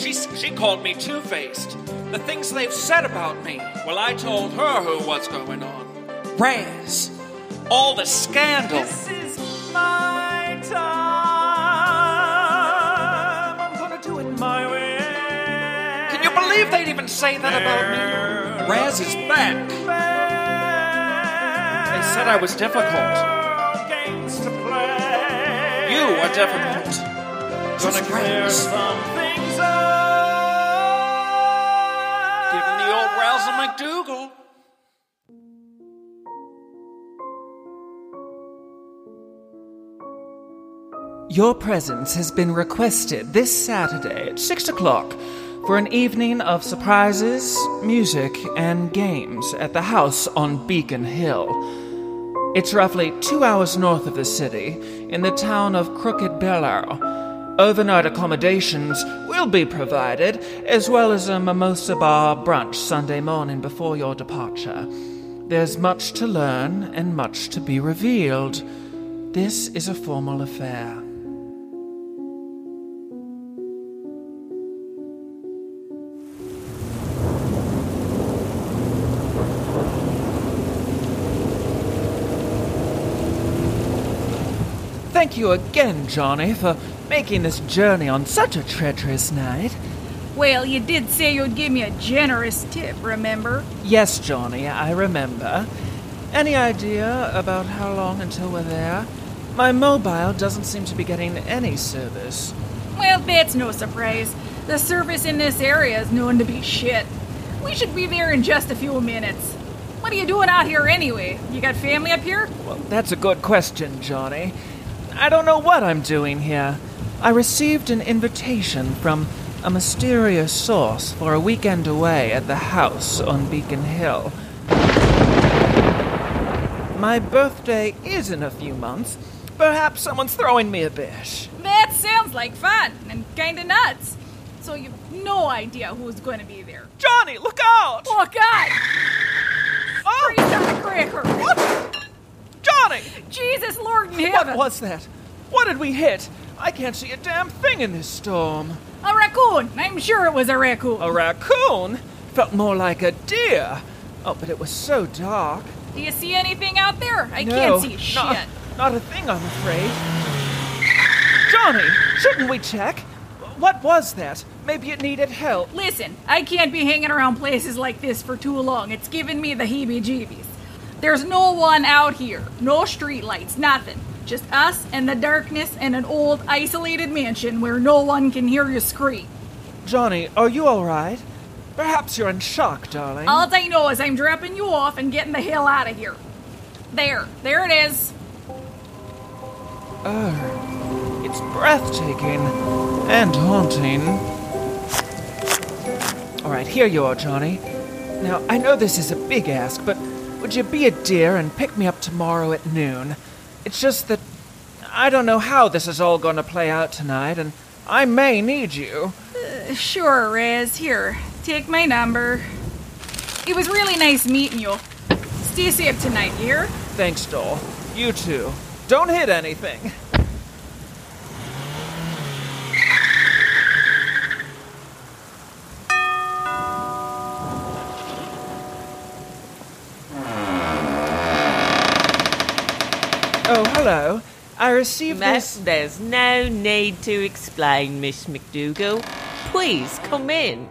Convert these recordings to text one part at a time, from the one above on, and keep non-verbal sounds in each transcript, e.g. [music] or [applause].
She, she called me two faced. The things they've said about me. Well, I told her who was going on. Raz. All the scandal. This is my time. I'm gonna do it my way. Can you believe they'd even say that about me? Raz is back. They said I was difficult. Games to play. You are difficult. Gonna Raz. Giving the old Razzle McDougal. Your presence has been requested this Saturday at 6 o'clock for an evening of surprises, music, and games at the house on Beacon Hill. It's roughly two hours north of the city, in the town of Crooked Bellow. Overnight accommodations will be provided, as well as a mimosa bar brunch Sunday morning before your departure. There's much to learn and much to be revealed. This is a formal affair. Thank you again, Johnny, for making this journey on such a treacherous night. Well, you did say you'd give me a generous tip, remember? Yes, Johnny, I remember. Any idea about how long until we're there? My mobile doesn't seem to be getting any service. Well, that's no surprise. The service in this area is known to be shit. We should be there in just a few minutes. What are you doing out here anyway? You got family up here? Well, that's a good question, Johnny. I don't know what I'm doing here. I received an invitation from a mysterious source for a weekend away at the house on Beacon Hill. My birthday is in a few months. Perhaps someone's throwing me a bit. That sounds like fun and kinda nuts. So you've no idea who's going to be there. Johnny, look out! Oh, God! Oh, Christ on the cracker! what? Johnny! Jesus, Lord in What was that? What did we hit? I can't see a damn thing in this storm. A raccoon! I'm sure it was a raccoon. A raccoon? Felt more like a deer. Oh, but it was so dark. Do you see anything out there? I no, can't see shit. Not, not a thing, I'm afraid. Johnny, shouldn't we check? What was that? Maybe it needed help. Listen, I can't be hanging around places like this for too long. It's giving me the heebie jeebies. There's no one out here, no streetlights, nothing. Just us and the darkness and an old, isolated mansion where no one can hear you scream. Johnny, are you all right? Perhaps you're in shock, darling. All I know is I'm dropping you off and getting the hell out of here. There, there it is. Oh, it's breathtaking and haunting. All right, here you are, Johnny. Now, I know this is a big ask, but would you be a dear and pick me up tomorrow at noon? It's just that I don't know how this is all going to play out tonight, and I may need you. Uh, sure, Riz. Here, take my number. It was really nice meeting you. Stay safe tonight, you hear? Thanks, doll. You too. Don't hit anything. [laughs] received Miss, this. there's no need to explain, Miss McDougal. Please come in.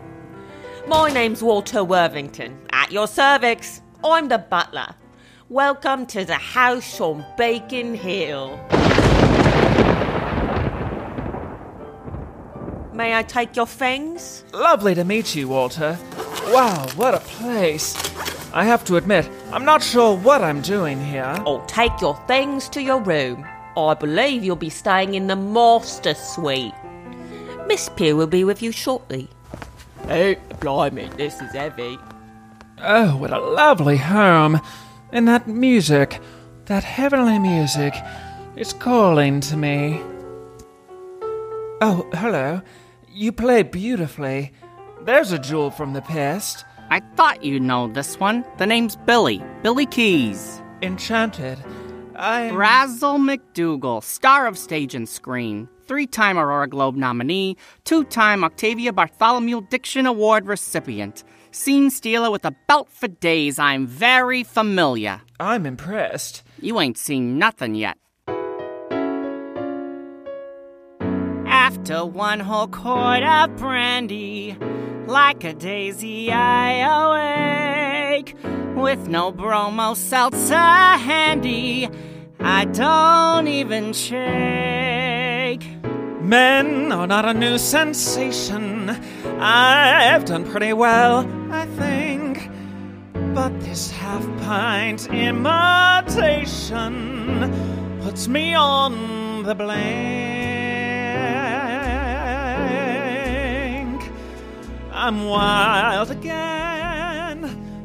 My name's Walter Worthington. At your service. I'm the butler. Welcome to the house on Beacon Hill. May I take your things? Lovely to meet you, Walter. Wow, what a place. I have to admit, I'm not sure what I'm doing here. Or take your things to your room. I believe you'll be staying in the master suite. Miss Pugh will be with you shortly. Hey, blimey, this is heavy. Oh, what a lovely home. And that music, that heavenly music, is calling to me. Oh, hello. You play beautifully. There's a jewel from the past. I thought you'd know this one. The name's Billy. Billy Keys. Enchanted. I. Razzle McDougal, star of stage and screen. three time Aurora Globe nominee, two time Octavia Bartholomew Diction Award recipient. Scene stealer with a belt for days. I'm very familiar. I'm impressed. You ain't seen nothing yet. After one whole quart of brandy, like a daisy I awake, with no bromo seltzer handy, I don't even shake. Men are not a new sensation. I've done pretty well, I think. But this half pint imitation puts me on the blank. I'm wild again,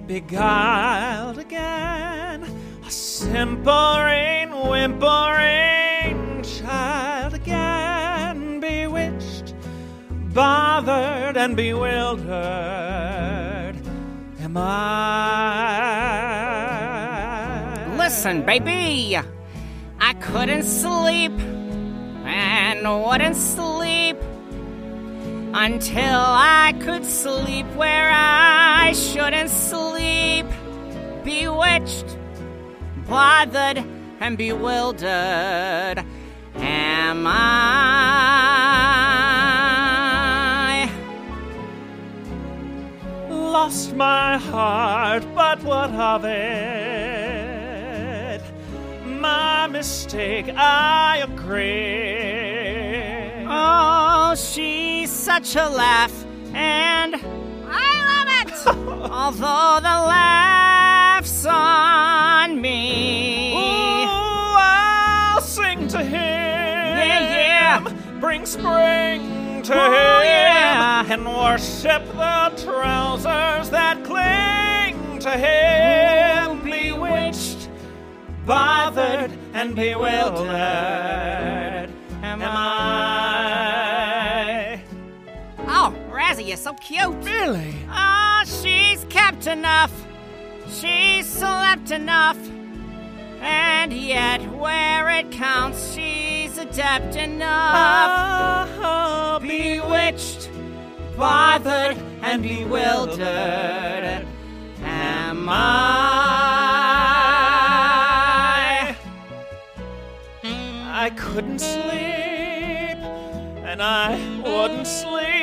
beguiled again, a simpering, whimpering child again, bewitched, bothered, and bewildered. Am I? Listen, baby, I couldn't sleep and wouldn't sleep until I could sleep where I shouldn't sleep. Bewitched, bothered, and bewildered. Am I? lost my heart, but what of it? My mistake, I agree. Oh, she's such a laugh, and I love it. [laughs] Although the laugh's on me. Ooh, I'll sing to him. Yeah, yeah. Bring spring to Oh, him. yeah. And worship the trousers that cling to him. Bewitched, bothered, and bewildered. You're so cute. Really? Ah, she's kept enough. She's slept enough. And yet, where it counts, she's adept enough. Ah, bewitched, bothered, and bewildered. Am I? I couldn't sleep, and I wouldn't sleep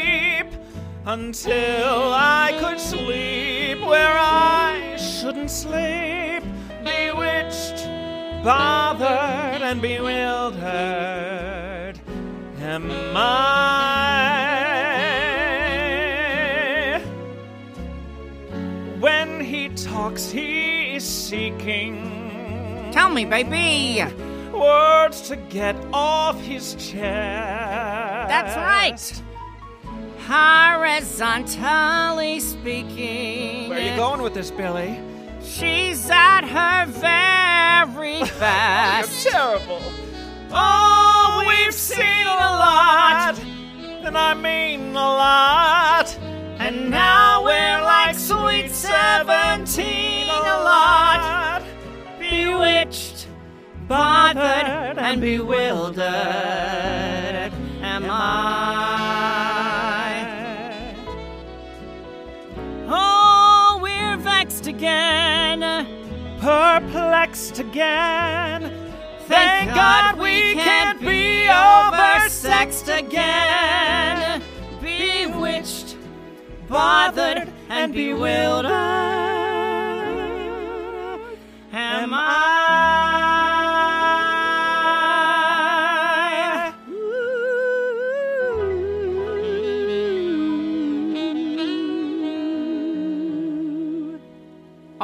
until I could sleep where I shouldn't sleep. Bewitched, bothered, and bewildered. Am I? When he talks, he is seeking Tell me, baby. words to get off his chest. That's right. Horizontally speaking, Where are you going with this, Billy? she's at her very [laughs] best. You're terrible. Oh, oh we've seen a lot, and I mean a lot. And now we're like sweet seventeen a lot. Bewitched, bothered, and bewildered. Perplexed again. Thank God we can't be oversexed again. Bewitched, bothered, and bewildered. Am I?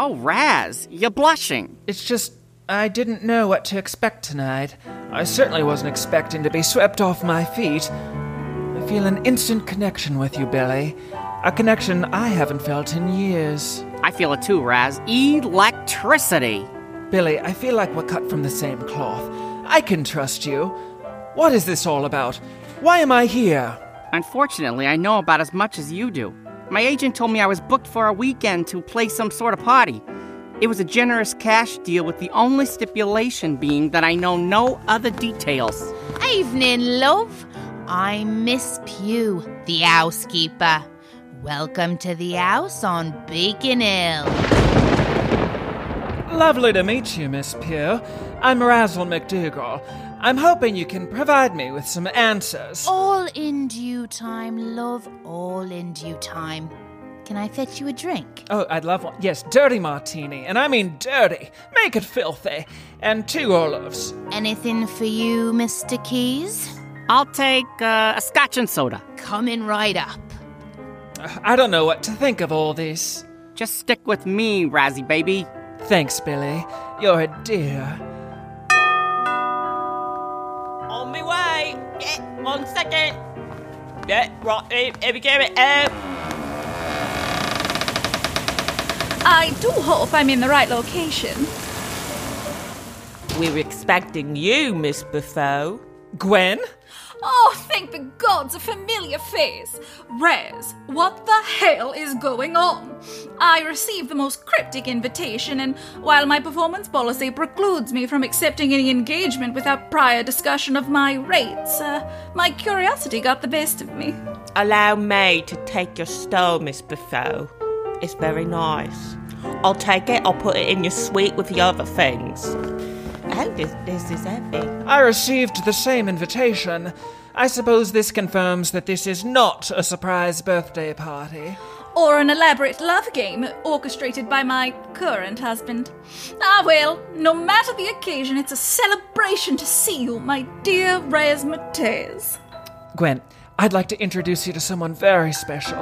Oh, Raz, you're blushing. It's just, I didn't know what to expect tonight. I certainly wasn't expecting to be swept off my feet. I feel an instant connection with you, Billy. A connection I haven't felt in years. I feel it too, Raz. Electricity. Billy, I feel like we're cut from the same cloth. I can trust you. What is this all about? Why am I here? Unfortunately, I know about as much as you do. My agent told me I was booked for a weekend to play some sort of party. It was a generous cash deal with the only stipulation being that I know no other details. Evening, love. I'm Miss Pew, the housekeeper. Welcome to the house on Beacon Hill. Lovely to meet you, Miss Pew. I'm Razzle McDougal. I'm hoping you can provide me with some answers. All in due time, love, all in due time. Can I fetch you a drink? Oh, I'd love one. Yes, dirty martini, and I mean dirty. Make it filthy. And two olives. Anything for you, Mr. Keys? I'll take uh, a scotch and soda. Coming right up. I don't know what to think of all this. Just stick with me, Razzie baby. Thanks, Billy. You're a dear. One second. Yeah, right, here, here we go. Um, I do hope I'm in the right location. we're expecting you, Miss Buffo. Gwen? Oh, thank the gods, a familiar face. Rez, what the hell is going on? I received the most cryptic invitation, and while my performance policy precludes me from accepting any engagement without prior discussion of my rates, uh, my curiosity got the best of me. Allow me to take your stole, Miss Buffo. It's very nice. I'll take it, I'll put it in your suite with the other things. This, this is heavy. I received the same invitation. I suppose this confirms that this is not a surprise birthday party. Or an elaborate love game orchestrated by my current husband. Ah, well, no matter the occasion, it's a celebration to see you, my dear Rez Matez. Gwen, I'd like to introduce you to someone very special.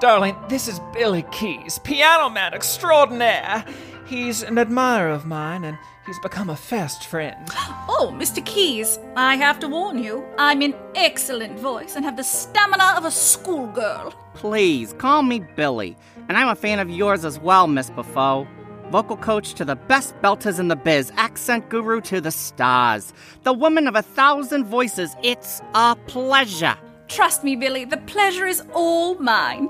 Darling, this is Billy Keys, piano man extraordinaire. He's an admirer of mine, and he's become a fast friend. [gasps] Oh, Mr. Keys, I have to warn you, I'm in excellent voice and have the stamina of a schoolgirl. Please, call me Billy. And I'm a fan of yours as well, Miss Buffo. Vocal coach to the best belters in the biz, accent guru to the stars. The woman of a thousand voices, it's a pleasure. Trust me, Billy, the pleasure is all mine.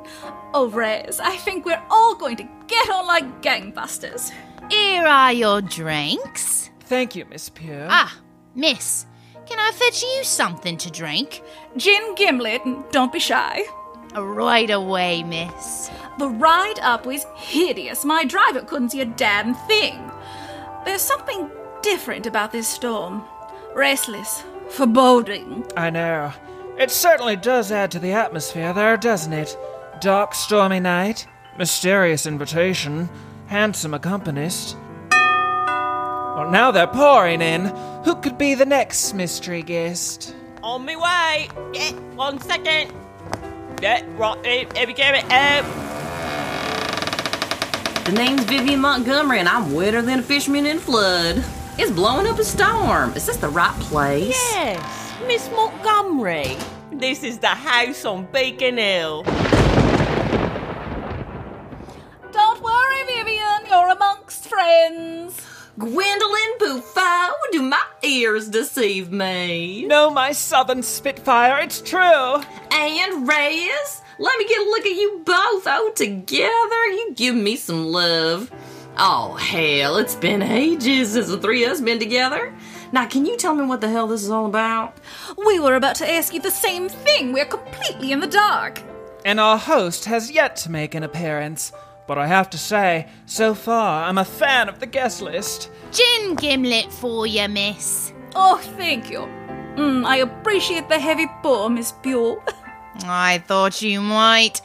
Oh, Rez, I think we're all going to get on like gangbusters. Here are your drinks. Thank you, Miss Pugh. Ah, miss, can I fetch you something to drink? Gin Gimlet, don't be shy. Right away, miss. The ride up was hideous. My driver couldn't see a damn thing. There's something different about this storm. Restless, foreboding. I know. It certainly does add to the atmosphere there, doesn't it? Dark, stormy night, mysterious invitation, handsome accompanist. Well, now they're pouring in. Who could be the next mystery guest? On my way. Yeah, one second. Yeah, right, here, here we go. Um, The name's Vivian Montgomery, and I'm wetter than a fisherman in flood. It's blowing up a storm. Is this the right place? yes, Miss Montgomery. This is the house on Beacon Hill. Don't worry, Vivian, you're amongst friends. Gwendolyn Buffo, do my ears deceive me? No, my southern Spitfire, it's true. And Reyes, let me get a look at you both. Oh, together, you give me some love. Oh, hell, it's been ages since the three of us been together. Now, can you tell me what the hell this is all about? We were about to ask you the same thing. We're completely in the dark. And our host has yet to make an appearance. But I have to say, so far, I'm a fan of the guest list. Gin gimlet for you, miss. Oh, thank you. Mm, I appreciate the heavy pour, Miss Pugh. [laughs] I thought you might.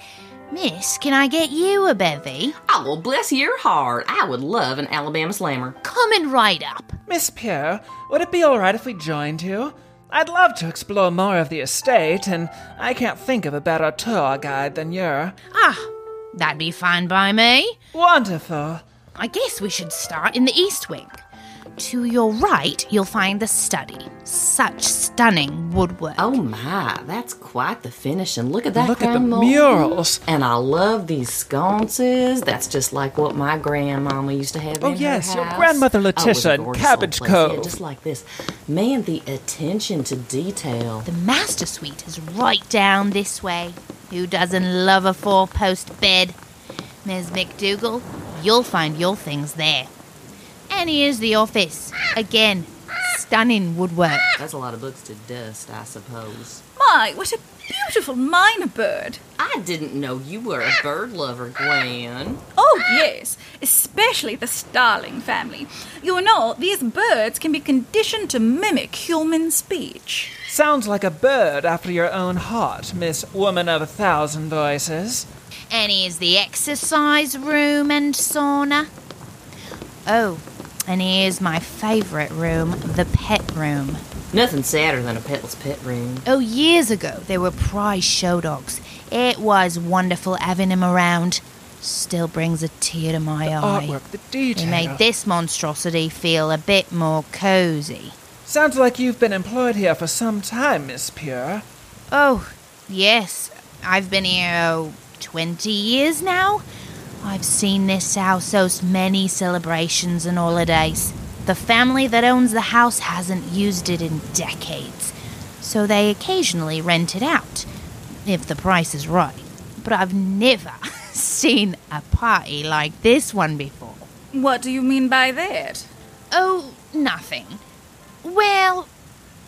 Miss, can I get you a bevy? Oh, well, bless your heart. I would love an Alabama slammer. Coming right up. Miss Pierre, would it be alright if we joined you? I'd love to explore more of the estate, and I can't think of a better tour guide than you're. Ah, that'd be fine by me. Wonderful. I guess we should start in the east wing. To your right, you'll find the study. Such stunning woodwork. Oh my, that's quite the finish. And look at that Look at the murals. And I love these sconces. That's just like what my grandmama used to have Oh, in her yes, your grandmother Oh, it was Letitia a in gorgeous Cabbage little place. Cove. Yeah, just like this. Man, the attention to detail. The master suite is right down this way. Who doesn't love a four post bed? Ms. McDougal, you'll find your things there. And here's the office. Again, stunning woodwork. That's a lot of books to dust, I suppose. My, what a beautiful mynah bird. I didn't know you were a bird lover, Gwen. Oh, yes, especially the starling family. You know, these birds can be conditioned to mimic human speech. Sounds like a bird after your own heart, Miss Woman of a Thousand Voices. And here's the exercise room and sauna. Oh, and here's my favourite room, the pet room. Nothing sadder than a petless pet room. Oh, years ago, they were prize show dogs. It was wonderful having them around. Still brings a tear to my eye. Artwork, the They detail. made this monstrosity feel a bit more cozy. Sounds like you've been employed here for some time, Miss Pure. Oh, yes. I've been here, oh, 20 years now. I've seen this house host many celebrations and holidays. The family that owns the house hasn't used it in decades, so they occasionally rent it out, if the price is right. But I've never [laughs] seen a party like this one before. What do you mean by that? Oh, nothing. Well,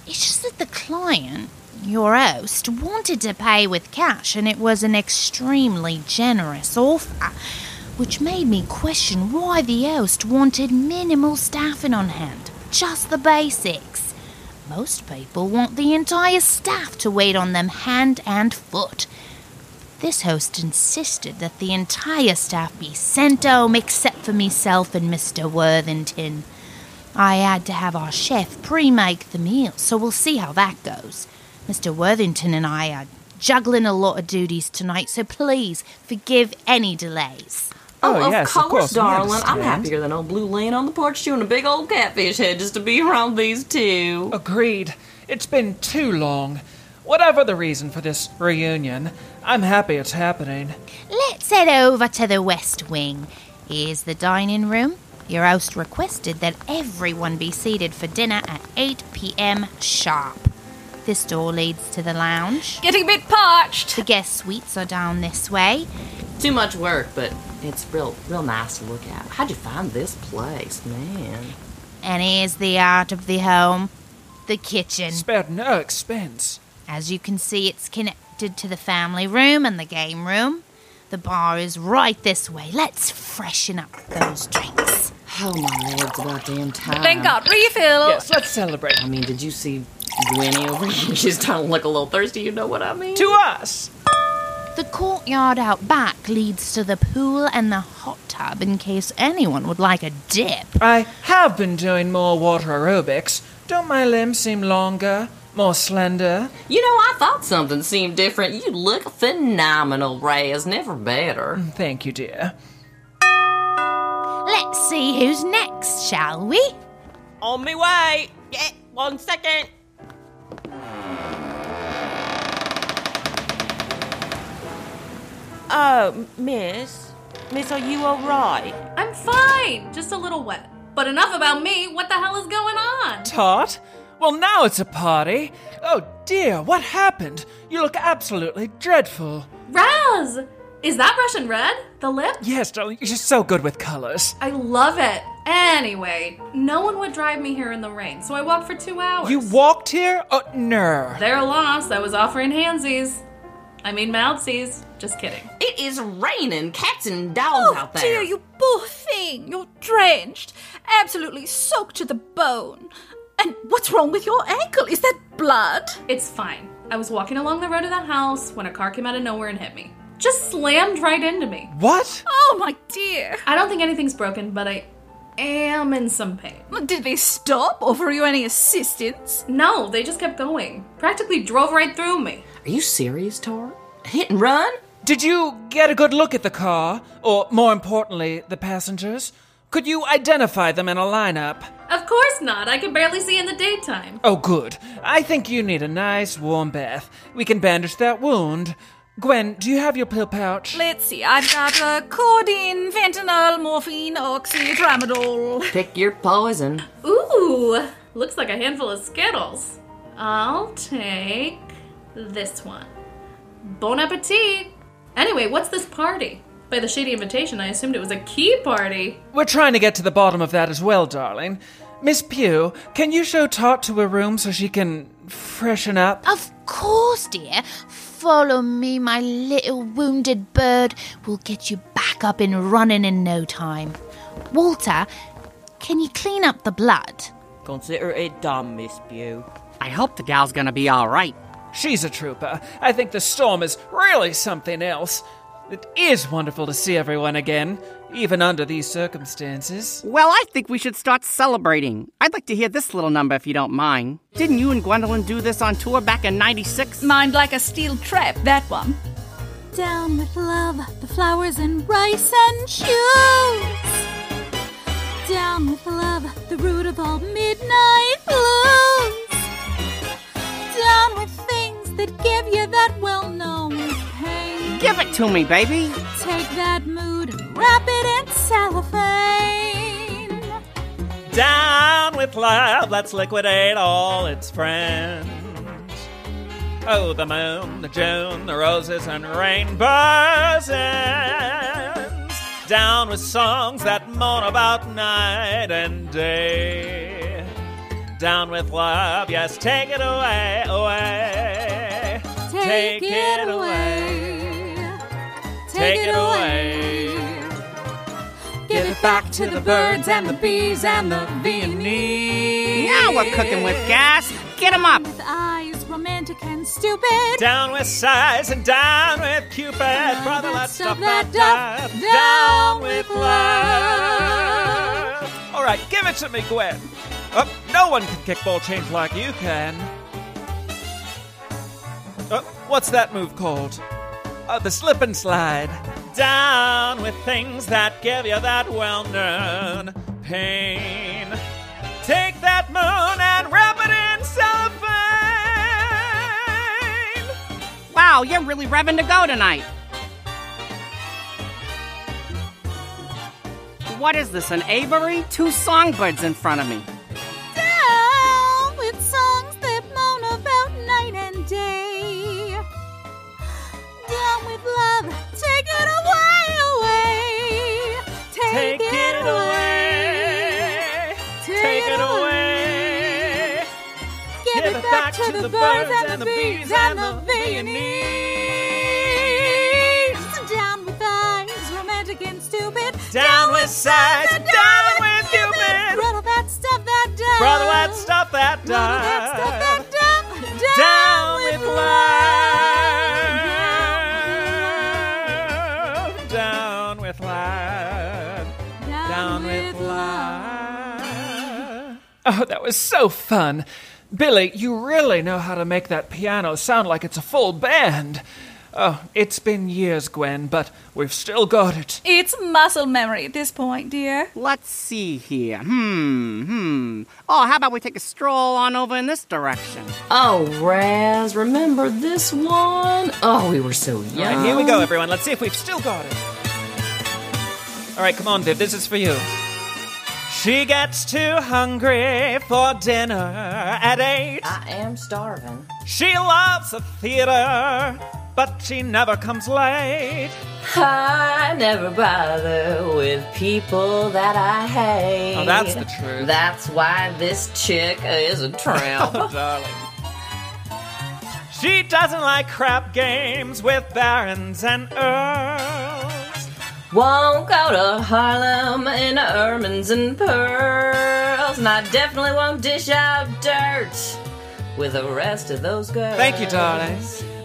it's just that the client, your host, wanted to pay with cash and it was an extremely generous offer, which made me question why the host wanted minimal staffing on hand. Just the basics. Most people want the entire staff to wait on them hand and foot. This host insisted that the entire staff be sent home except for myself and Mr. Worthington. I had to have our chef pre make the meal, so we'll see how that goes. Mr. Worthington and I are juggling a lot of duties tonight, so please forgive any delays. Oh, oh of yes, of course, course, darling. I'm happier than old Blue laying on the porch chewing a big old catfish head just to be around these two. Agreed. It's been too long. Whatever the reason for this reunion, I'm happy it's happening. Let's head over to the West Wing. Here's the dining room. Your host requested that everyone be seated for dinner at 8 p.m. sharp. This door leads to the lounge. Getting a bit parched. The guest suites are down this way. Too much work, but it's real, real nice to look at. How'd you find this place, man? And here's the art of the home the kitchen. Spared no expense. As you can see, it's connected to the family room and the game room. The bar is right this way. Let's freshen up those drinks. Oh my lord, it's about damn time. Thank God. Refill. Yes, let's celebrate. I mean, did you see Gwenny over here? [laughs] She's starting to look a little thirsty. You know what I mean? To us! The courtyard out back leads to the pool and the hot tub in case anyone would like a dip. I have been doing more water aerobics. Don't my limbs seem longer, more slender? You know, I thought something seemed different. You look phenomenal, Raz. Never better. Mm, thank you, dear. Let's see who's next, shall we? On me way. Yeah, one second. Oh, miss. Miss, are you alright? I'm fine, just a little wet. But enough about me. What the hell is going on? Tot? Well, now it's a party. Oh dear, what happened? You look absolutely dreadful. Raz! Is that Russian red? The lip? Yes, darling, you're just so good with colors. I love it. Anyway, no one would drive me here in the rain, so I walked for two hours. You walked here? Oh, no. They're lost. I was offering handsies. I mean mouthsies. Just kidding. It is raining cats and dogs Oh, out there. Oh dear, you poor thing. You're drenched. Absolutely soaked to the bone. And what's wrong with your ankle? Is that blood? It's fine. I was walking along the road to the house when a car came out of nowhere and hit me. Just slammed right into me. What? Oh, my dear. I don't think anything's broken, but I am in some pain. Did they stop? Offer you any assistance? No, they just kept going. Practically drove right through me. Are you serious, Tot? Hit and run? Did you get a good look at the car? Or, more importantly, the passengers? Could you identify them in a lineup? Of course not. I can barely see in the daytime. Oh, good. I think you need a nice warm bath. We can bandage that wound. Gwen, do you have your pill pouch? Let's see. I've got uh, codeine, fentanyl, morphine, oxy, tramadol. Pick your poison. Ooh, looks like a handful of Skittles. I'll take this one. Bon appetit. Anyway, what's this party? By the shady invitation, I assumed it was a key party. We're trying to get to the bottom of that as well, darling. Miss Pugh, can you show Tot to her room so she can freshen up? Of course, dear. Follow me, my little wounded bird. We'll get you back up and running in no time. Walter, can you clean up the blood? Consider it done, Miss Pugh. I hope the gal's gonna be alright. She's a trooper. I think the storm is really something else. It is wonderful to see everyone again, even under these circumstances. Well, I think we should start celebrating. I'd like to hear this little number if you don't mind. Didn't you and Gwendolyn do this on tour back in 96? Mind like a steel trap, that one. Down with love, the flowers and rice and shoes. Down with love, the root of all midnight blues. To me, baby. Take that mood wrap it in cellophane. Down with love, let's liquidate all its friends. Oh, the moon, the June, the roses and rainbows ends. Down with songs that moan about night and day. Down with love, yes, take it away, away. Take, it away. Take it away. Give it back to the birds and the bees and the Viennese. Now we're cooking with gas. Get 'em up. With eyes romantic and stupid. Down with sighs and down with Cupid. Brother, let's stuff stop that dive. Down with love. All right, give it to me, Gwen. Oh, no one can kick ball change like you can. Oh, what's that move called? Oh, the slip and slide. Down with things that give you that well-known pain. Take that moon and wrap it in cellophane. Wow, you're really revving to go tonight. What is this, an Avery? Two songbirds in front of me. With love, take it away, away. Take, Take it away. Take it away. Give it back to the birds and the bees and the Viennese. Down with eyes, romantic and stupid. Down with sighs, down with Cupid. Brother, that stuff that does. Brother, that Brother, that stuff Oh, that was so fun. Billy, you really know how to make that piano sound like it's a full band. Oh, it's been years, Gwen, but we've still got it. It's muscle memory at this point, dear. Let's see here. Hmm, hmm. Oh, how about we take a stroll on over in this direction? Oh, Raz, remember this one? Oh, we were so young. All right, here we go, everyone. Let's see if we've still got it. All right, come on, Viv. This is for you. She gets too hungry for dinner at eight. I am starving. She loves the theater, but she never comes late. I never bother with people that I hate. Oh, that's the truth. That's why this chick is a tramp. [laughs] Oh, darling. She doesn't like crap games with barons and earls. Won't go to Harlem in ermines and pearls, and I definitely won't dish out dirt with the rest of those girls. Thank you, darling.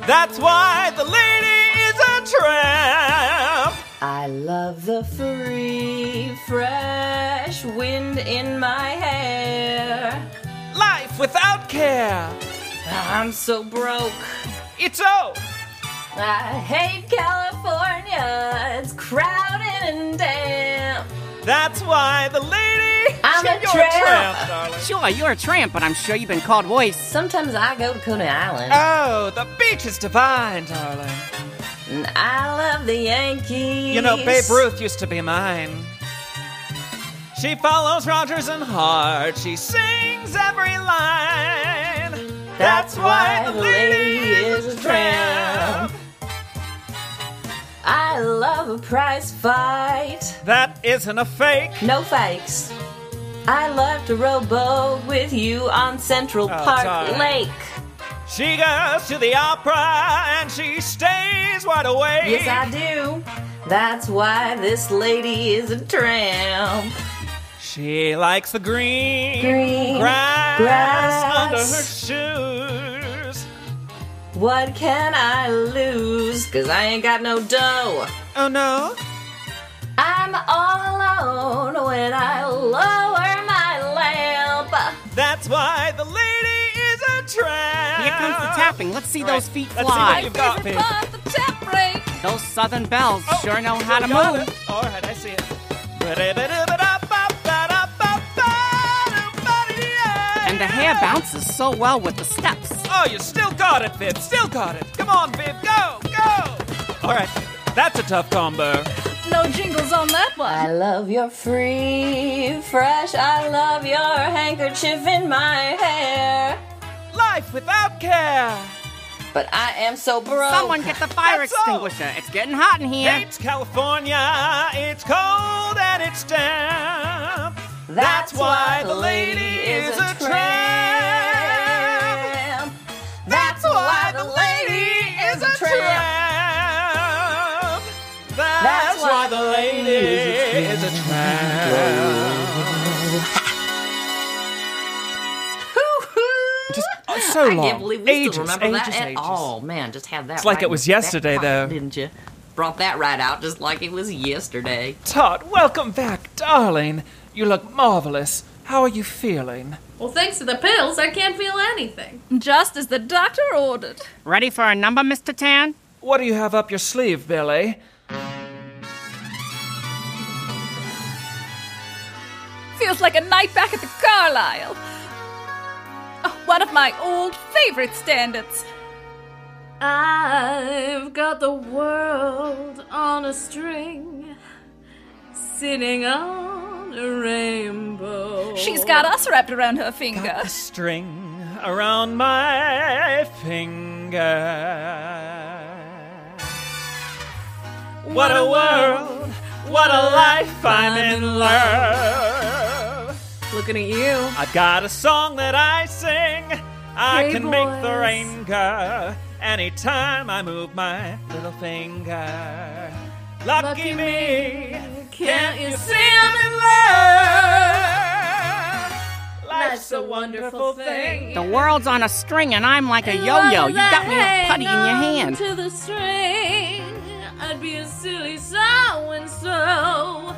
That's why the lady is a tramp. I love the free, fresh wind in my hair. Life without care. I'm so broke. It's oh. I hate California. It's crowded and damp. That's why the lady. I'm a You're tramp. tramp, darling. Sure, you're a tramp, but I'm sure you've been called worse. Sometimes I go to Coney Island. Oh, the beach is divine, darling. and I love the Yankees. You know, Babe Ruth used to be mine. She follows Rodgers and Hart. She sings every line. That's why the lady is a tramp. I love a prize fight. That isn't a fake. No fakes. I love to rowboat with you on Central Oh, Park darling. Lake. She goes to the opera and she stays wide awake. Yes, I do. That's why this lady is a tramp. She likes the green, Green grass, grass. under her shoes. What can I lose? Cause I ain't got no dough. Oh no? I'm all alone when I lower my lamp. That's why the lady is a tramp. Here comes the tapping. Let's see those feet Let's see what fly. you've got, babe. Part the tap break. Those southern bells Oh, sure know how to move. it. All right, I see it. And the hair bounces so well with the steps. Oh, you still got it, Viv. Still got it. Come on, Viv. Go, go. All right, that's a tough combo. No jingles on that one. I love your free, fresh. I love your handkerchief in my hair. Life without care. But I am so broke. Someone get the fire That's all. extinguisher. It's getting hot in here. It's California. It's cold and it's damp. That's why the lady is a tramp. Tramp. That's why the lady is a tramp. Just oh, so I can't believe we ages, still remember ages, that at ages. all. Man, just had that. It's like right it was in the back yesterday, though. didn't you? Brought that right out, just like it was yesterday. Tot, welcome back, darling. You look marvelous. How are you feeling? Well, thanks to the pills, I can't feel anything. Just as the doctor ordered. Ready for a number, Mr. Tan? What do you have up your sleeve, Billy? Feels like a night back at the Carlyle. Oh, one of my old favorite standards. I've got the world on a string, sitting on a rainbow. She's got us wrapped around her finger. Got finger. the string around my finger. What a world, what a life, I'm in love. Looking at you. I've got a song that I sing. I Hey, can make the boys. rain go anytime I move my little finger. Lucky, Lucky me, me, can't you see I'm in love? Life's a wonderful thing. The world's on a string and I'm like a yo-yo. You got me a putty in your hand. To the string, I'd be a silly so and so.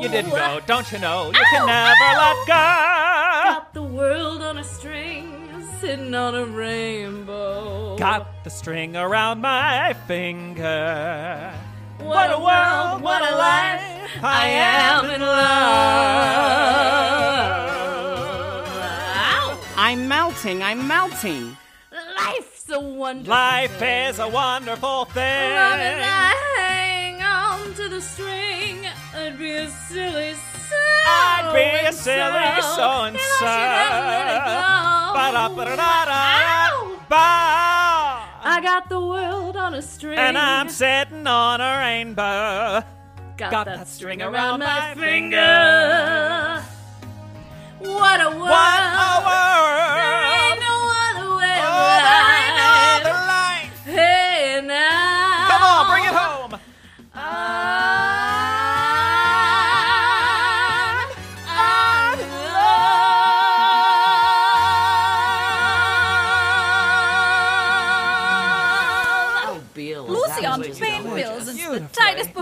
You didn't go, don't you know? You can never let go. Got the world on a string, sitting on a rainbow. Got the string around my finger. What a world, what a life, I am in love. I'm melting, I'm melting. Life's a wonderful Life thing. is a wonderful Long as thing. I hang on to the string, I'd be a silly so I'd be a silly so, and so. should never let it go. Ba-da-ba-da-da-da. I got the world on a string, And I'm sitting on a rainbow. got, got that, that string around around my my finger. What a world! What a world!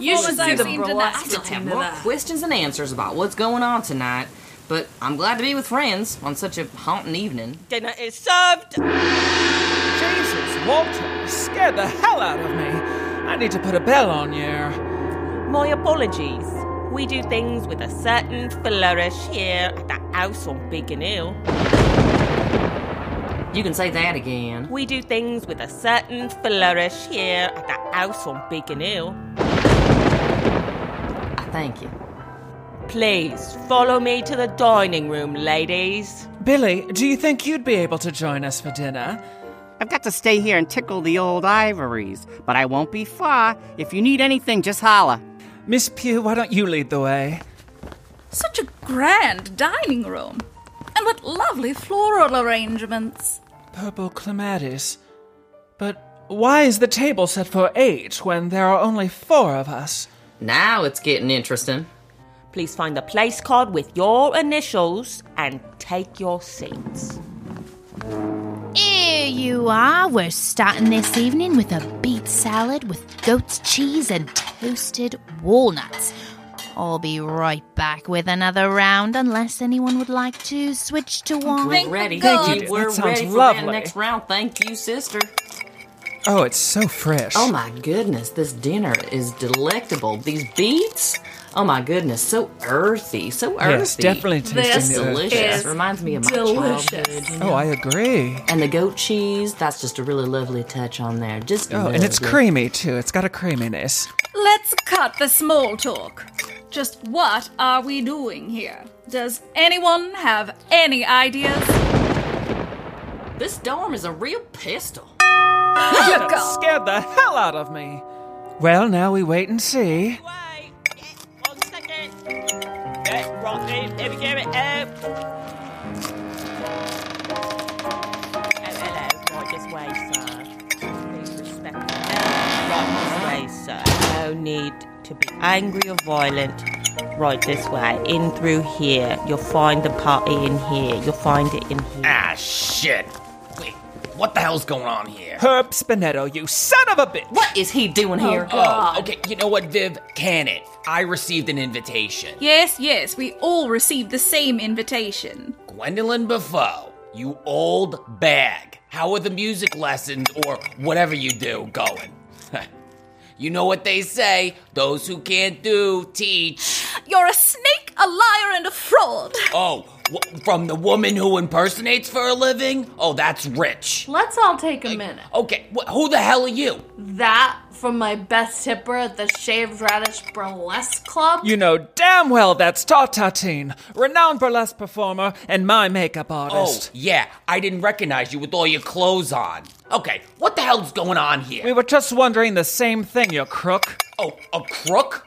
Beautiful. You should performance see I've the seen bro. tonight. I still have more that. questions and answers about what's going on tonight. But I'm glad to be with friends on such a haunting evening. Dinner is served. Jesus, Walter, you scared the hell out of me. I need to put a bell on you. My apologies. We do things with a certain flourish here at the house on Beacon Hill. You can say that again. We do things with a certain flourish here at the house on Beacon Hill. I thank you. Please follow me to the dining room, ladies. Billy, do you think you'd be able to join us for dinner? I've got to stay here and tickle the old ivories, but I won't be far. If you need anything, just holler. Miss Pugh, why don't you lead the way? Such a grand dining room. And what lovely floral arrangements. Purple clematis. But why is the table set for eight when there are only four of us? Now it's getting interesting. Please find the place card with your initials and take your seats. Here you are. We're starting this evening with a beet salad with goat's cheese and toasted walnuts. I'll be right back with another round unless anyone would like to switch to wine. We're ready. Thank you. We're That sounds ready for lovely. that next round. Thank you, sister. Oh, it's so fresh. Oh my goodness, this dinner is delectable. These beets, oh my goodness, so earthy, so earthy. Yes, definitely tasting This the earth. delicious. is Reminds me of my delicious. childhood. you Oh. I agree. and the goat cheese, that's just a really lovely touch on there. Just Oh, and it's lovely. creamy too. It's got a creaminess. Let's cut the small talk. Just what are we doing here? Does anyone have any ideas? This dorm is a real pistol. Look That scared the hell out of me. Well, now we wait and see. Wait, yeah, one second. Yeah, right, there, there we go. Uh, oh, hello, right this way, sir. Please respect me. Uh, right this way, sir. No need to be angry or violent. Right this way, in through here. You'll find the party in here. You'll find it in here. Ah, shit. Wait, what the hell's going on here? Herb Spinetto, you son of a bitch! What is he doing here? Oh, oh okay, you know what, Viv? Can it? I received an invitation. Yes, yes, we all received the same invitation. Gwendolyn Buffo, you old bag. How are the music lessons or whatever you do going? [laughs] you know what they say those who can't do, teach. You're a snake, a liar, and a fraud. Oh, wh- from the woman who impersonates for a living? Oh, that's rich. Let's all take a minute. Okay, wh- who the hell are you? That from my best tipper at the Shaved Radish Burlesque Club. You know damn well that's Tartatine, renowned burlesque performer and my makeup Oh, artist. yeah, I didn't recognize you with all your clothes on. Okay, what the hell's going on here? We were just wondering the same thing, you crook. Oh, a crook?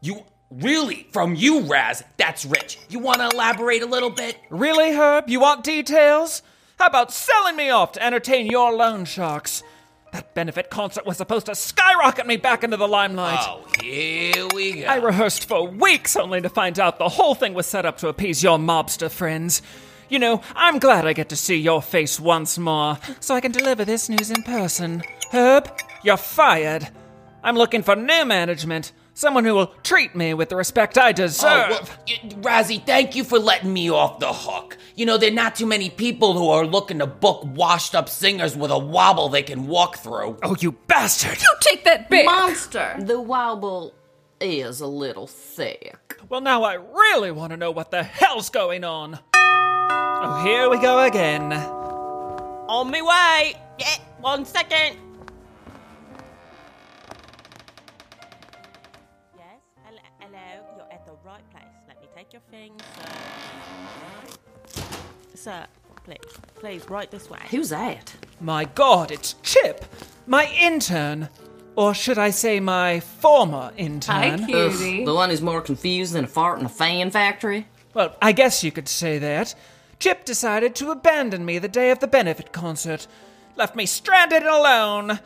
You really? From you, Raz? That's rich. You want to elaborate a little bit? Really, Herb? You want details? How about selling me off to entertain your loan sharks? That benefit concert was supposed to skyrocket me back into the limelight. Oh, here we go. I rehearsed for weeks only to find out the whole thing was set up to appease your mobster friends. You know, I'm glad I get to see your face once more, so I can deliver this news in person. Herb, you're fired. I'm looking for new management, someone who will treat me with the respect I Oh, deserve. well, Razzie, thank you for letting me off the hook. You know, there are not too many people who are looking to book washed up singers with a wobble they can walk through. oh, you bastard! You take that back. Monster. The wobble is a little thick. Well, now I really want to know what the hell's going on. Oh, here we go again. On my way. Yeah, one second. Things, sir. Sir, please, please, right this way. Who's that? My god, it's Chip, my intern. Or should I say my former intern? Hi, intern? cutie. The one who's more confused than a fart in a fan factory? Well, I guess you could say that. Chip decided to abandon me the day of the benefit concert. Left me stranded and alone.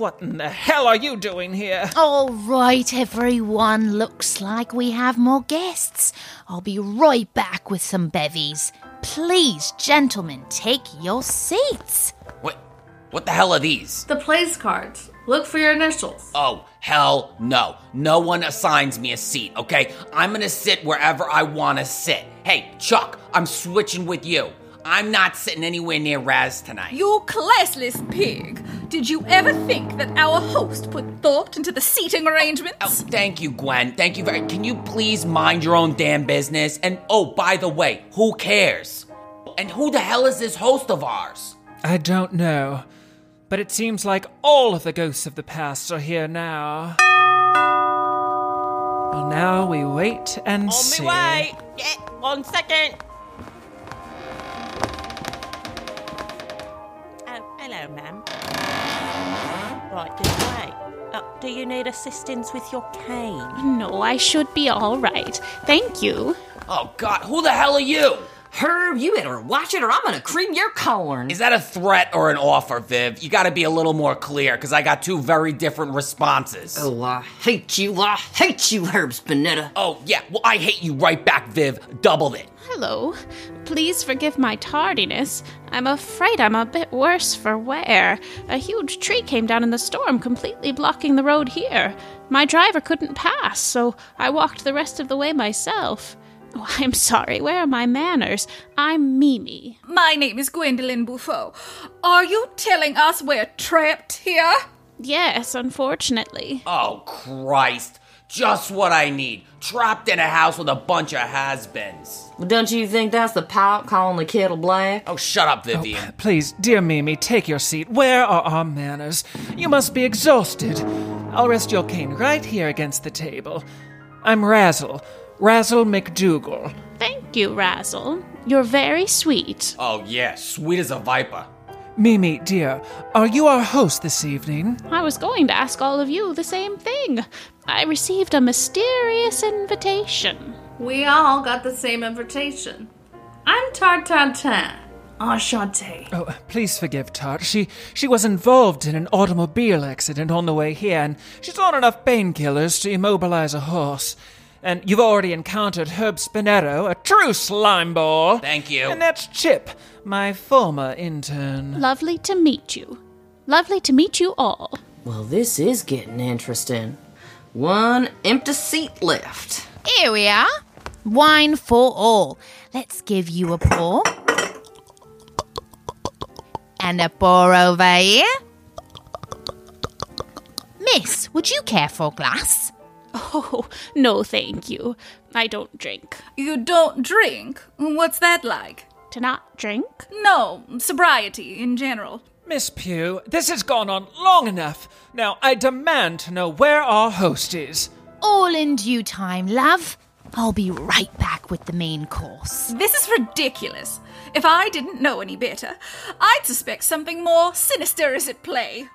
What in the hell are you doing here? All right, everyone. Looks like we have more guests. I'll be right back with some bevies. Please, gentlemen, take your seats. What? What the hell are these? The place cards. Look for your initials. Oh, hell no. No one assigns me a seat, okay? I'm gonna sit wherever I wanna sit. Hey, Chuck, I'm switching with you. I'm not sitting anywhere near Raz tonight. You classless pig! Did you ever think that our host put thought into the seating arrangements? Oh, thank you, Gwen. Thank you very. Can you please mind your own damn business? And oh, by the way, who cares? And who the hell is this host of ours? I don't know. But it seems like all of the ghosts of the past are here now. Well, now we wait and On see. my way. Yeah, one second. Hello, ma'am. Right this way. Uh, do you need assistance with your cane? No, I should be all right. Thank you. Oh, God, who the hell are you? Herb, you better watch it or I'm gonna cream your corn. Is that a threat or an offer, Viv? You gotta be a little more clear, because I got two very different responses. Oh, I hate you. I hate you, Herb Spinetto. Oh, yeah, well, I hate you right back, Viv. Doubled it. Hello. Please forgive my tardiness. I'm afraid I'm a bit worse for wear. A huge tree came down in the storm, completely blocking the road here. My driver couldn't pass, so I walked the rest of the way myself. Oh, [laughs] I'm sorry. Where are my manners? I'm Mimi. My name is Gwendolyn Buffo. Are you telling us we're trapped here? Yes, unfortunately. Oh, Christ. Just what I need. Trapped in a house with a bunch of has beens. Don't you think that's the pot calling the kettle black? Oh, shut up, oh, Vivian. Please, dear Mimi, take your seat. Where are our manners? You must be exhausted. I'll rest your cane right here against the table. I'm Razzle. Razzle McDougal. Thank you, Razzle. You're very sweet. Oh, yeah, sweet as a viper. Mimi, dear, are you our host this evening? I was going to ask all of you the same thing. I received a mysterious invitation. We all got the same invitation. I'm Tartantin. Enchanté. Oh, please forgive Tart. She she was involved in an automobile accident on the way here, and she's on enough painkillers to immobilize a horse. And you've already encountered Herb Spinetto, a true slime ball. Thank you. And that's Chip, my former intern. Lovely to meet you. Lovely to meet you all. Well, this is getting interesting. One empty seat left. Here we are. Wine for all. Let's give you a pour. And a pour over here. Miss, would you care for a glass? Oh, no, thank you. I don't drink. You don't drink? What's that like? To not drink? No, sobriety in general. Miss Pugh, this has gone on long enough. Now, I demand to know where our host is. All in due time, love. I'll be right back with the main course. This is ridiculous. If I didn't know any better, I'd suspect something more sinister is at play.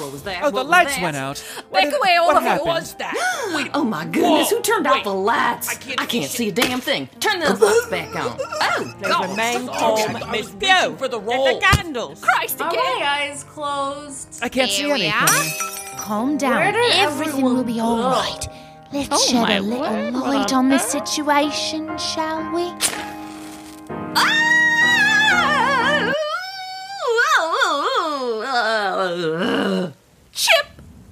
What was that? Oh, the What was lights that? went out. Back away, all what of you. happened? What's that? [gasps] Wait, Oh my goodness, Whoa, who turned wait. out the lights? I can't I see can't see a damn thing. Turn those lights back on. [laughs] Oh, oh Please God. remain okay. calm, I Miss was reaching Pugh. for the Get roll. the candles. Christ Are again! my eyes closed? I can't Here see anything. Calm down. Where did Everything will be everyone all go? right. Let's Oh, shed a little word, light on on this situation, shall we? Ah! Chip!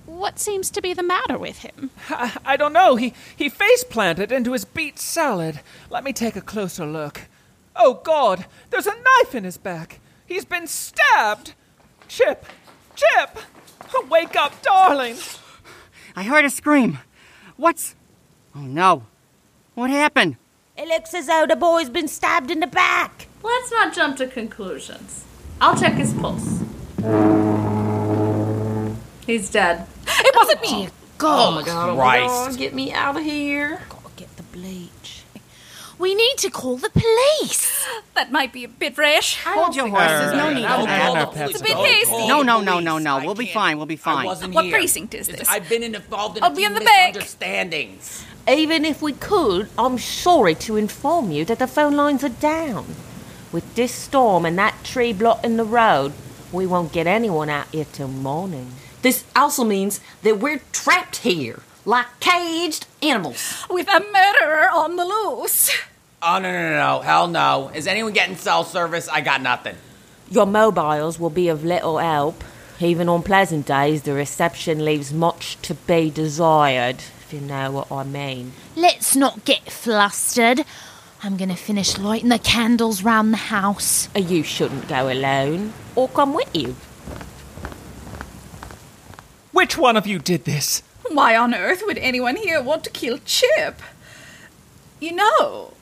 What seems to be the matter with him? I, I don't know. He he face planted into his beet salad. Let me take a closer look. Oh God! There's a knife in his back. He's been stabbed. Chip, Chip, oh, wake up, darling. I heard a scream. What's. Oh no. What happened? It looks as though the boy's been stabbed in the back. Let's not jump to conclusions. I'll check his pulse. He's dead. It wasn't me! Oh my God, oh my Christ. God, get me out of here. Gotta get the bleach. We need to call the police. That might be a bit rash. Hold your horses. No need I'll for call that. the police. It's a bit I'll hasty. No, no, no, no, no. We'll be fine. We'll be I fine. wasn't What here. precinct is this? I've been involved in I'll a be in the back. misunderstandings. Even if we could, I'm sorry to inform you that the phone lines are down. With this storm and that tree blocking the road, we won't get anyone out here till morning. This also means that we're trapped here like caged animals. With a murderer on the loose. Oh, no, no, no, no. Hell no. Is anyone getting cell service? I got nothing. Your mobiles will be of little help. Even on pleasant days, the reception leaves much to be desired, if you know what I mean. Let's not get flustered. I'm gonna finish lighting the candles round the house. Uh, You shouldn't go alone, or come with you. Which one of you did this? Why on earth would anyone here want to kill Chip? You know,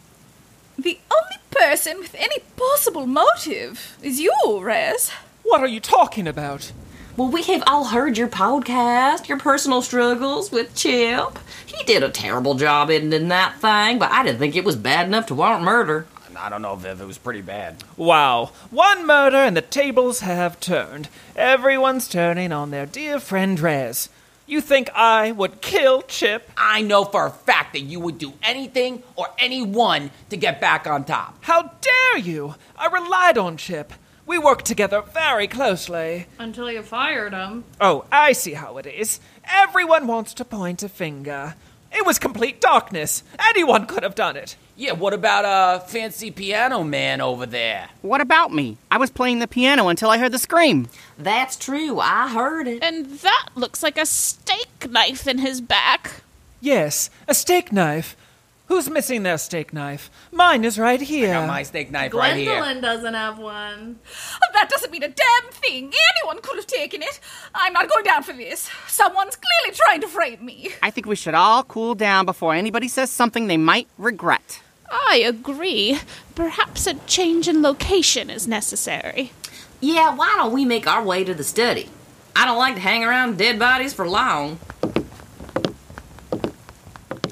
the only person with any possible motive is you, Rez. What are you talking about? Well, we have all heard your podcast, your personal struggles with Chip. He did a terrible job ending that thing, but I didn't think it was bad enough to warrant murder. I don't know, Viv. It was pretty bad. Wow. One murder and the tables have turned. Everyone's turning on their dear friend Rez. You think I would kill Chip? I know for a fact that you would do anything or anyone to get back on top. How dare you? I relied on Chip. We worked together very closely. Until you fired him. Oh, I see how it is. Everyone wants to point a finger. It was complete darkness. Anyone could have done it. Yeah, what about uh fancy piano man over there? What about me? I was playing the piano until I heard the scream. That's true. I heard it. And that looks like a steak knife in his back. Yes, a steak knife. Who's missing their steak knife? Mine is right here. I Got my steak knife right here. Gwendolyn doesn't have one. Oh, that doesn't mean a damn thing. Anyone could have taken it. I'm not going down for this. Someone's clearly trying to frame me. I think we should all cool down before anybody says something they might regret. I agree. Perhaps a change in location is necessary. Yeah, why don't we make our way to the study? I don't like to hang around dead bodies for long.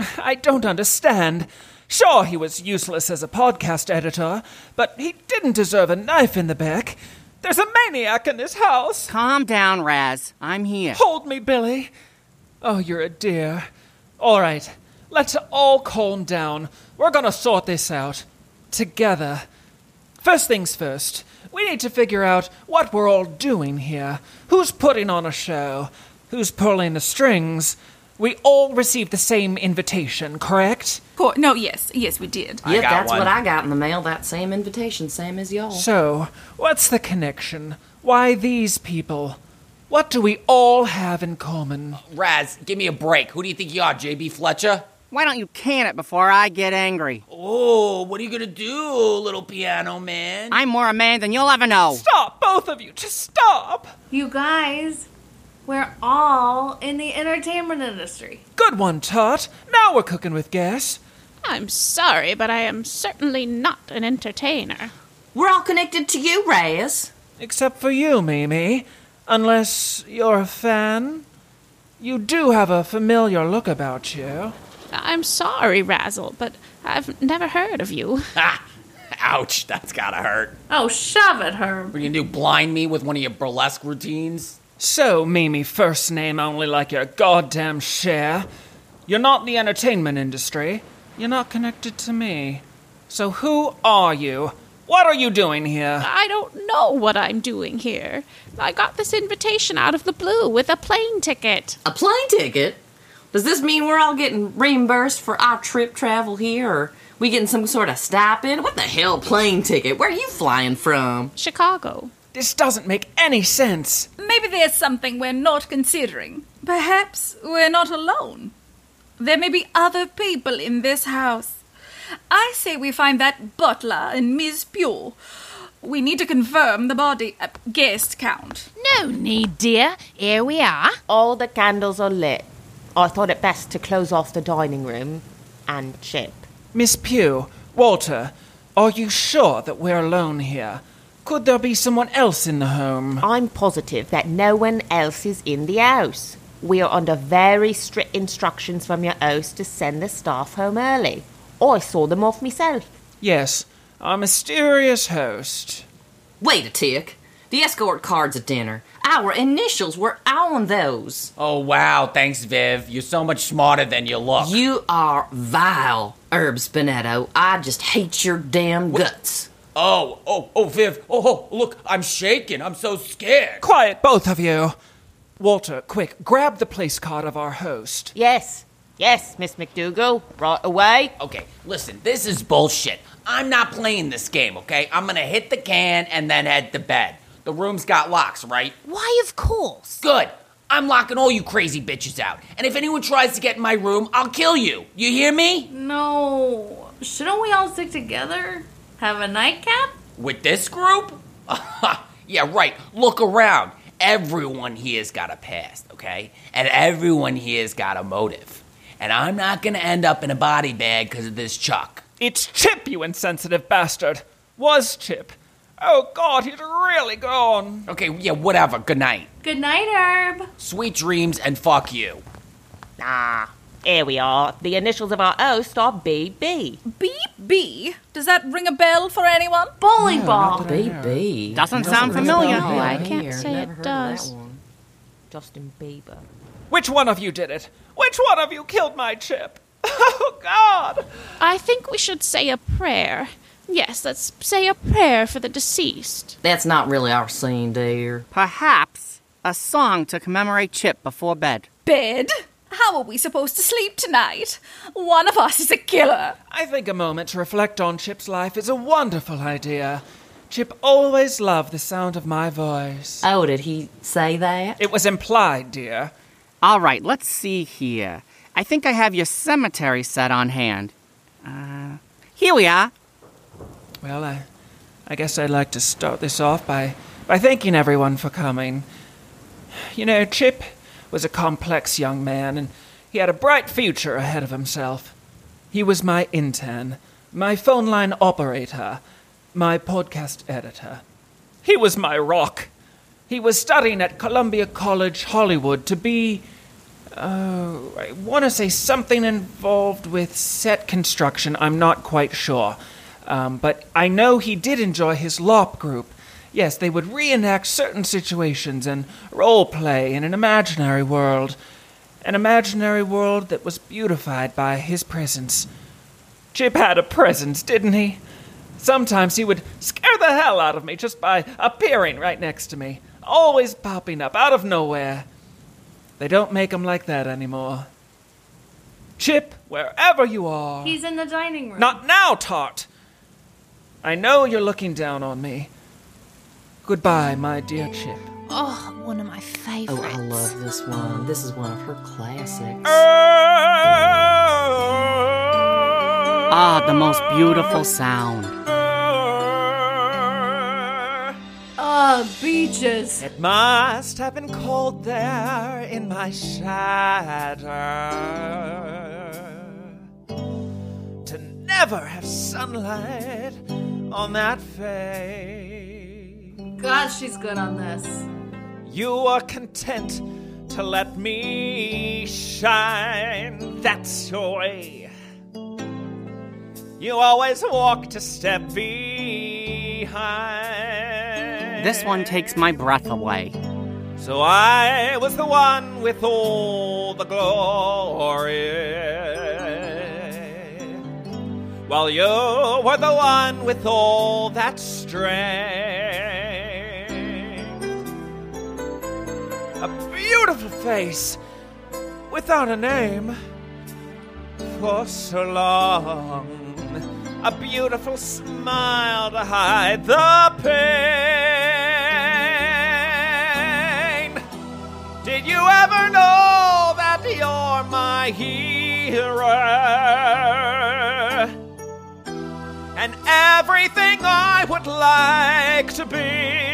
[laughs] I don't understand. Sure, he was useless as a podcast editor, but he didn't deserve a knife in the back. There's a maniac in this house. Calm down, Raz. I'm here. Hold me, Billy. Oh, you're a dear. All right, let's all calm down. We're gonna sort this out. Together. First things first, we need to figure out what we're all doing here. Who's putting on a show? Who's pulling the strings? We all received the same invitation, correct? Co- no, yes, yes, we did. Yep, got that's one. what I got in the mail. That same invitation, same as y'all. So, what's the connection? Why these people? What do we all have in common? Raz, give me a break. Who do you think you are, JB Fletcher? Why don't you can it before I get angry? Oh, what are you gonna do, little piano man? I'm more a man than you'll ever know. Stop, both of you, just stop! You guys, we're all in the entertainment industry. Good one, Tot. Now we're cooking with gas. I'm sorry, but I am certainly not an entertainer. We're all connected to you, Raz. Except for you, Mimi. Unless you're a fan. You do have a familiar look about you. I'm sorry, Razzle, but I've never heard of you. [laughs] Ah, ouch, that's gotta hurt. Oh, shove it, Herb. What are you gonna do, blind me with one of your burlesque routines? So, Mimi, first name only like your goddamn Cher. You're not in the entertainment industry. You're not connected to me. So, who are you? What are you doing here? I don't know what I'm doing here. I got this invitation out of the blue with a plane ticket. A plane ticket? Does this mean we're all getting reimbursed for our trip travel here, or we getting some sort of stipend? What the hell, plane ticket? Where are you flying from? Chicago. This doesn't make any sense. Maybe there's something we're not considering. Perhaps we're not alone. There may be other people in this house. I say we find that butler and Miss Pugh. We need to confirm the body uh, guest count. No need, dear. Here we are. All the candles are lit. I thought it best to close off the dining room and Chip. Miss Pugh, Walter, are you sure that we're alone here? Could there be someone else in the home? I'm positive that no one else is in the house. We are under very strict instructions from your host to send the staff home early. Oh, I saw them off myself. Yes, our mysterious host. Wait a tick. The escort cards at dinner. Our initials were on those. Oh, wow, thanks, Viv. You're so much smarter than you look. You are vile, Herb Spinetto. I just hate your damn guts. Oh, oh, oh, Viv. Oh, oh, look, I'm shaking. I'm so scared. Quiet, both of you. Walter, quick, grab the place card of our host. Yes, yes, Miss McDougal. Right away. Okay, listen, this is bullshit. I'm not playing this game, okay? I'm gonna hit the can and then head to bed. The room's got locks, right? Why, of course. Good. I'm locking all you crazy bitches out. And if anyone tries to get in my room, I'll kill you. You hear me? No. Shouldn't we all stick together? Have a nightcap? With this group? [laughs] yeah, right. Look around. Everyone here's got a past, okay? And everyone here's got a motive. And I'm not gonna end up in a body bag because of this Chuck. It's Chip, you insensitive bastard. Was Chip. Oh, God, he's really gone. Okay, yeah, whatever. Good night. Good night, Herb. Sweet dreams and fuck you. Nah, Here we are. The initials of our host are BB. BB? Does that ring a bell for anyone? Bowling ball. BB. Doesn't sound familiar. Oh, I can't say it does. Justin Bieber. Which one of you did it? Which one of you killed my chip? [laughs] Oh, God! I think we should say a prayer. Yes, let's say a prayer for the deceased. That's not really our scene, dear. Perhaps a song to commemorate Chip before bed. Bed? How are we supposed to sleep tonight? One of us is a killer. I think a moment to reflect on Chip's life is a wonderful idea. Chip always loved the sound of my voice. Oh, did he say that? It was implied, dear. All right, let's see here. I think I have your cemetery set on hand. Uh, here we are. Well, I, I guess I'd like to start this off by, by thanking everyone for coming. You know, Chip was a complex young man, and he had a bright future ahead of himself. He was my intern, my phone line operator, my podcast editor. He was my rock. He was studying at Columbia College, Hollywood, to be. Oh, I want to say something involved with set construction. I'm not quite sure. Um, but I know he did enjoy his LARP group. Yes, they would reenact certain situations and role play in an imaginary world. An imaginary world that was beautified by his presence. Chip had a presence, didn't he? Sometimes he would scare the hell out of me just by appearing right next to me, always popping up out of nowhere. They don't make 'em like that anymore. Chip, wherever you are. He's in the dining room. Not now, Tart! I know you're looking down on me. Goodbye, my dear Chip. Oh, one of my favorites. Oh. I love this one. This is one of her classics. Ah, the most beautiful sound. Oh, beaches. It must have been cold there in my shadow to never have sunlight on that face. God, she's good on this. You are content to let me shine. That's your way. You always walk a step behind. This one takes my breath away. So I was the one with all the glory. While you were the one with all that strength. Beautiful face without a name for so long. A beautiful smile to hide the pain. Did you ever know that you're my hero? And everything I would like to be.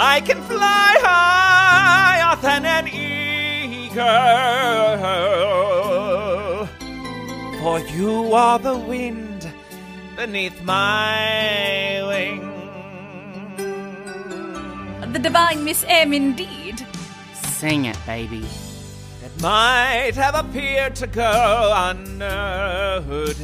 I can fly higher than an eagle. For you are the wind beneath my wing. The divine Miss M, indeed. Sing it, baby. It might have appeared to go unnoticed.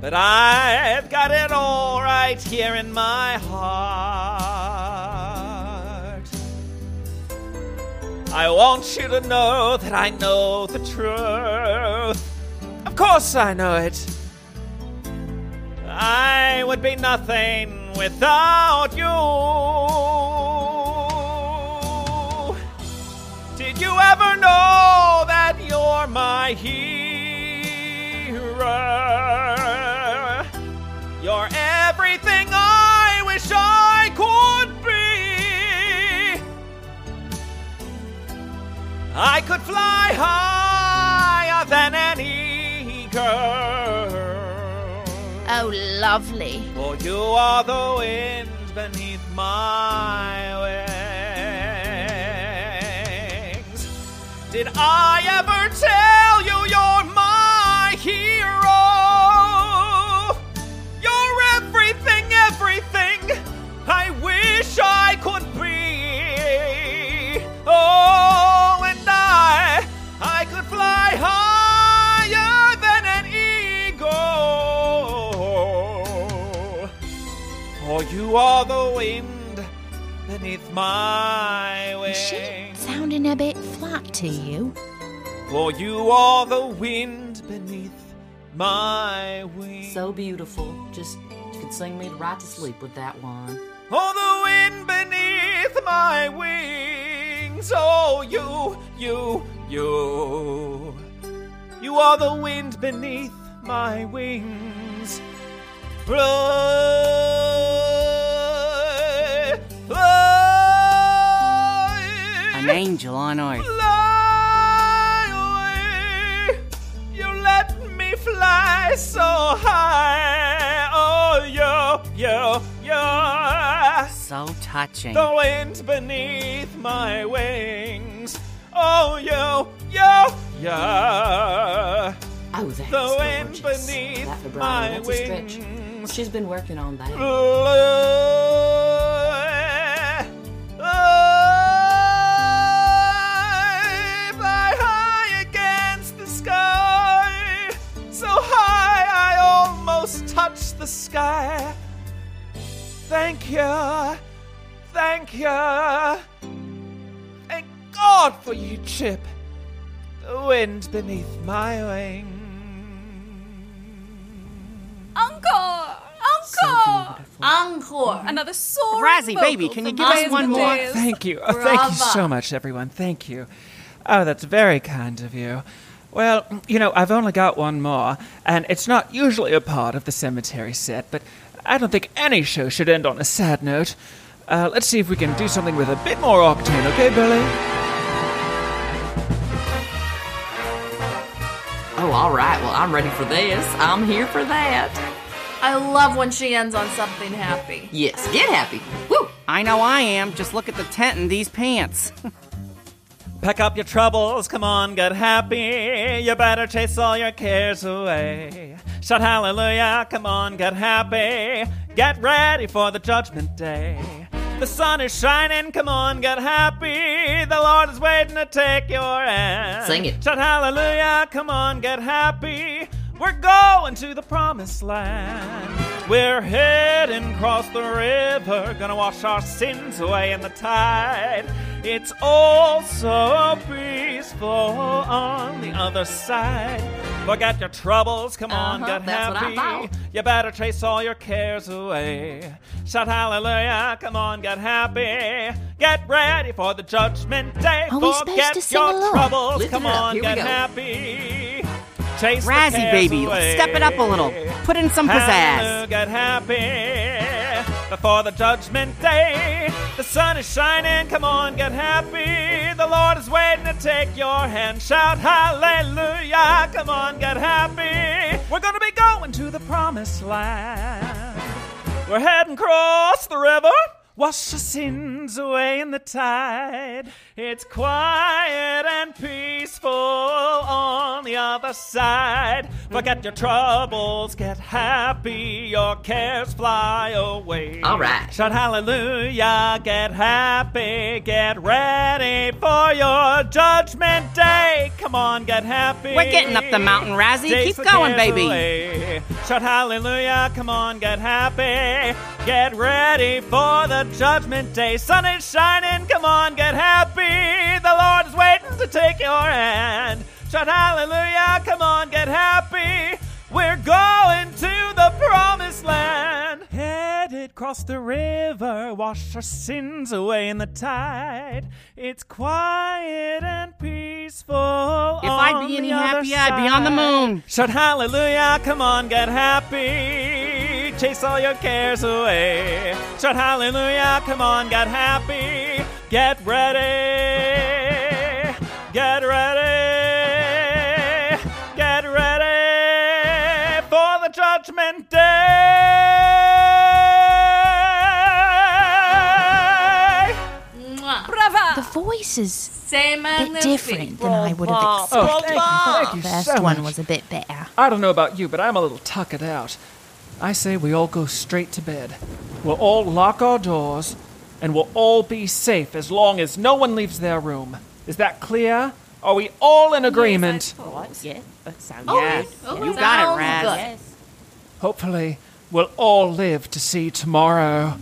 But I've got it all right here in my heart. I want you to know that I know the truth. Of course, I know it. I would be nothing without you. Did you ever know that you're my hero? You're everything I wish I could be. I could fly higher than an eagle. Oh, lovely. For you are the wind beneath my wings. Did I ever tell you are the wind beneath my Is she sounding a bit flat to you? For you are the wind beneath my wings. So beautiful. Just you could sing me right to sleep with that one. Oh, the wind beneath my wings. Oh, you, you, you. You are the wind beneath my wings. Fly, An angel on earth. fly away. You let me fly so high. Oh, you, you, you. So touching. The wind beneath my wings. Oh, yo, yo, yeah. Oh, that's The wind gorgeous. beneath That vibrato, my that's a stretch. wings. She's been working on that. Fly, almost touch the sky. Thank you, thank you. Thank God for you, Chip. The wind beneath my wing. Encore! Encore! Encore. Another soaring Razzie, vocal baby, can you give us one more? Thank you. Oh, [laughs] thank you so much, everyone. Thank you. Oh, that's very kind of you. Well, you know, I've only got one more, and it's not usually a part of the cemetery set, but I don't think any show should end on a sad note. Uh, let's see if we can do something with a bit more octane, okay, Billy? Oh, all right. Well, I'm ready for this. I'm here for that. I love when she ends on something happy. Yes, get happy. Woo! I know I am. Just look at the tent in these pants. [laughs] Pack up your troubles, come on, get happy. You better chase all your cares away. Shout hallelujah, come on, get happy. Get ready for the judgment day. The sun is shining, come on, get happy. The Lord is waiting to take your hand. Sing it. Shout hallelujah, come on, get happy. We're going to the promised land. We're heading across the river, gonna wash our sins away in the tide. It's all so peaceful on the other side. Forget your troubles, come on, Uh-huh, get that's what I happy. You better chase all your cares away. Shout hallelujah, come on, get happy. Get ready for the judgment day. Are Forget your troubles, Lift come on, get happy. Chase Razzie, baby, let's step it up a little. Put in some pizzazz. get happy before the judgment day. The sun is shining, come on, get happy. The Lord is waiting to take your hand. Shout hallelujah, come on, get happy. We're gonna be going to the promised land. We're heading across the river. Wash your sins away in the tide. It's quiet and peaceful on the other side. Forget your troubles, get happy, your cares fly away. All right. Shout hallelujah, get happy, get ready for your judgment day. Come on, get happy. We're getting up the mountain, Razzie. Chase Keep going, baby. away. Shout hallelujah, come on, get happy. Get ready for the judgment day. Sun is shining, come on, get happy. The Lord is waiting to take your hand. Shout hallelujah, come on, get happy. We're going to the promised land. Across the river, wash our sins away in the tide. It's quiet and peaceful. If I'd be any happier, I'd be on the moon. Shout hallelujah, come on, get happy. Chase all your cares away. Shout hallelujah, come on, get happy. Get ready. Get ready. The voice is C'est a bit different than I would have Oh, expected. thank you, thank you the first so one much. was a bit better. I don't know about you, but I'm a little tuckered out. I say we all go straight to bed. We'll all lock our doors, and we'll all be safe as long as no one leaves their room. Is that clear? Are we all in agreement? What? Yeah, that sounds Oh, Yes. oh, you got it, Raz. Yes. Hopefully, we'll all live to see tomorrow.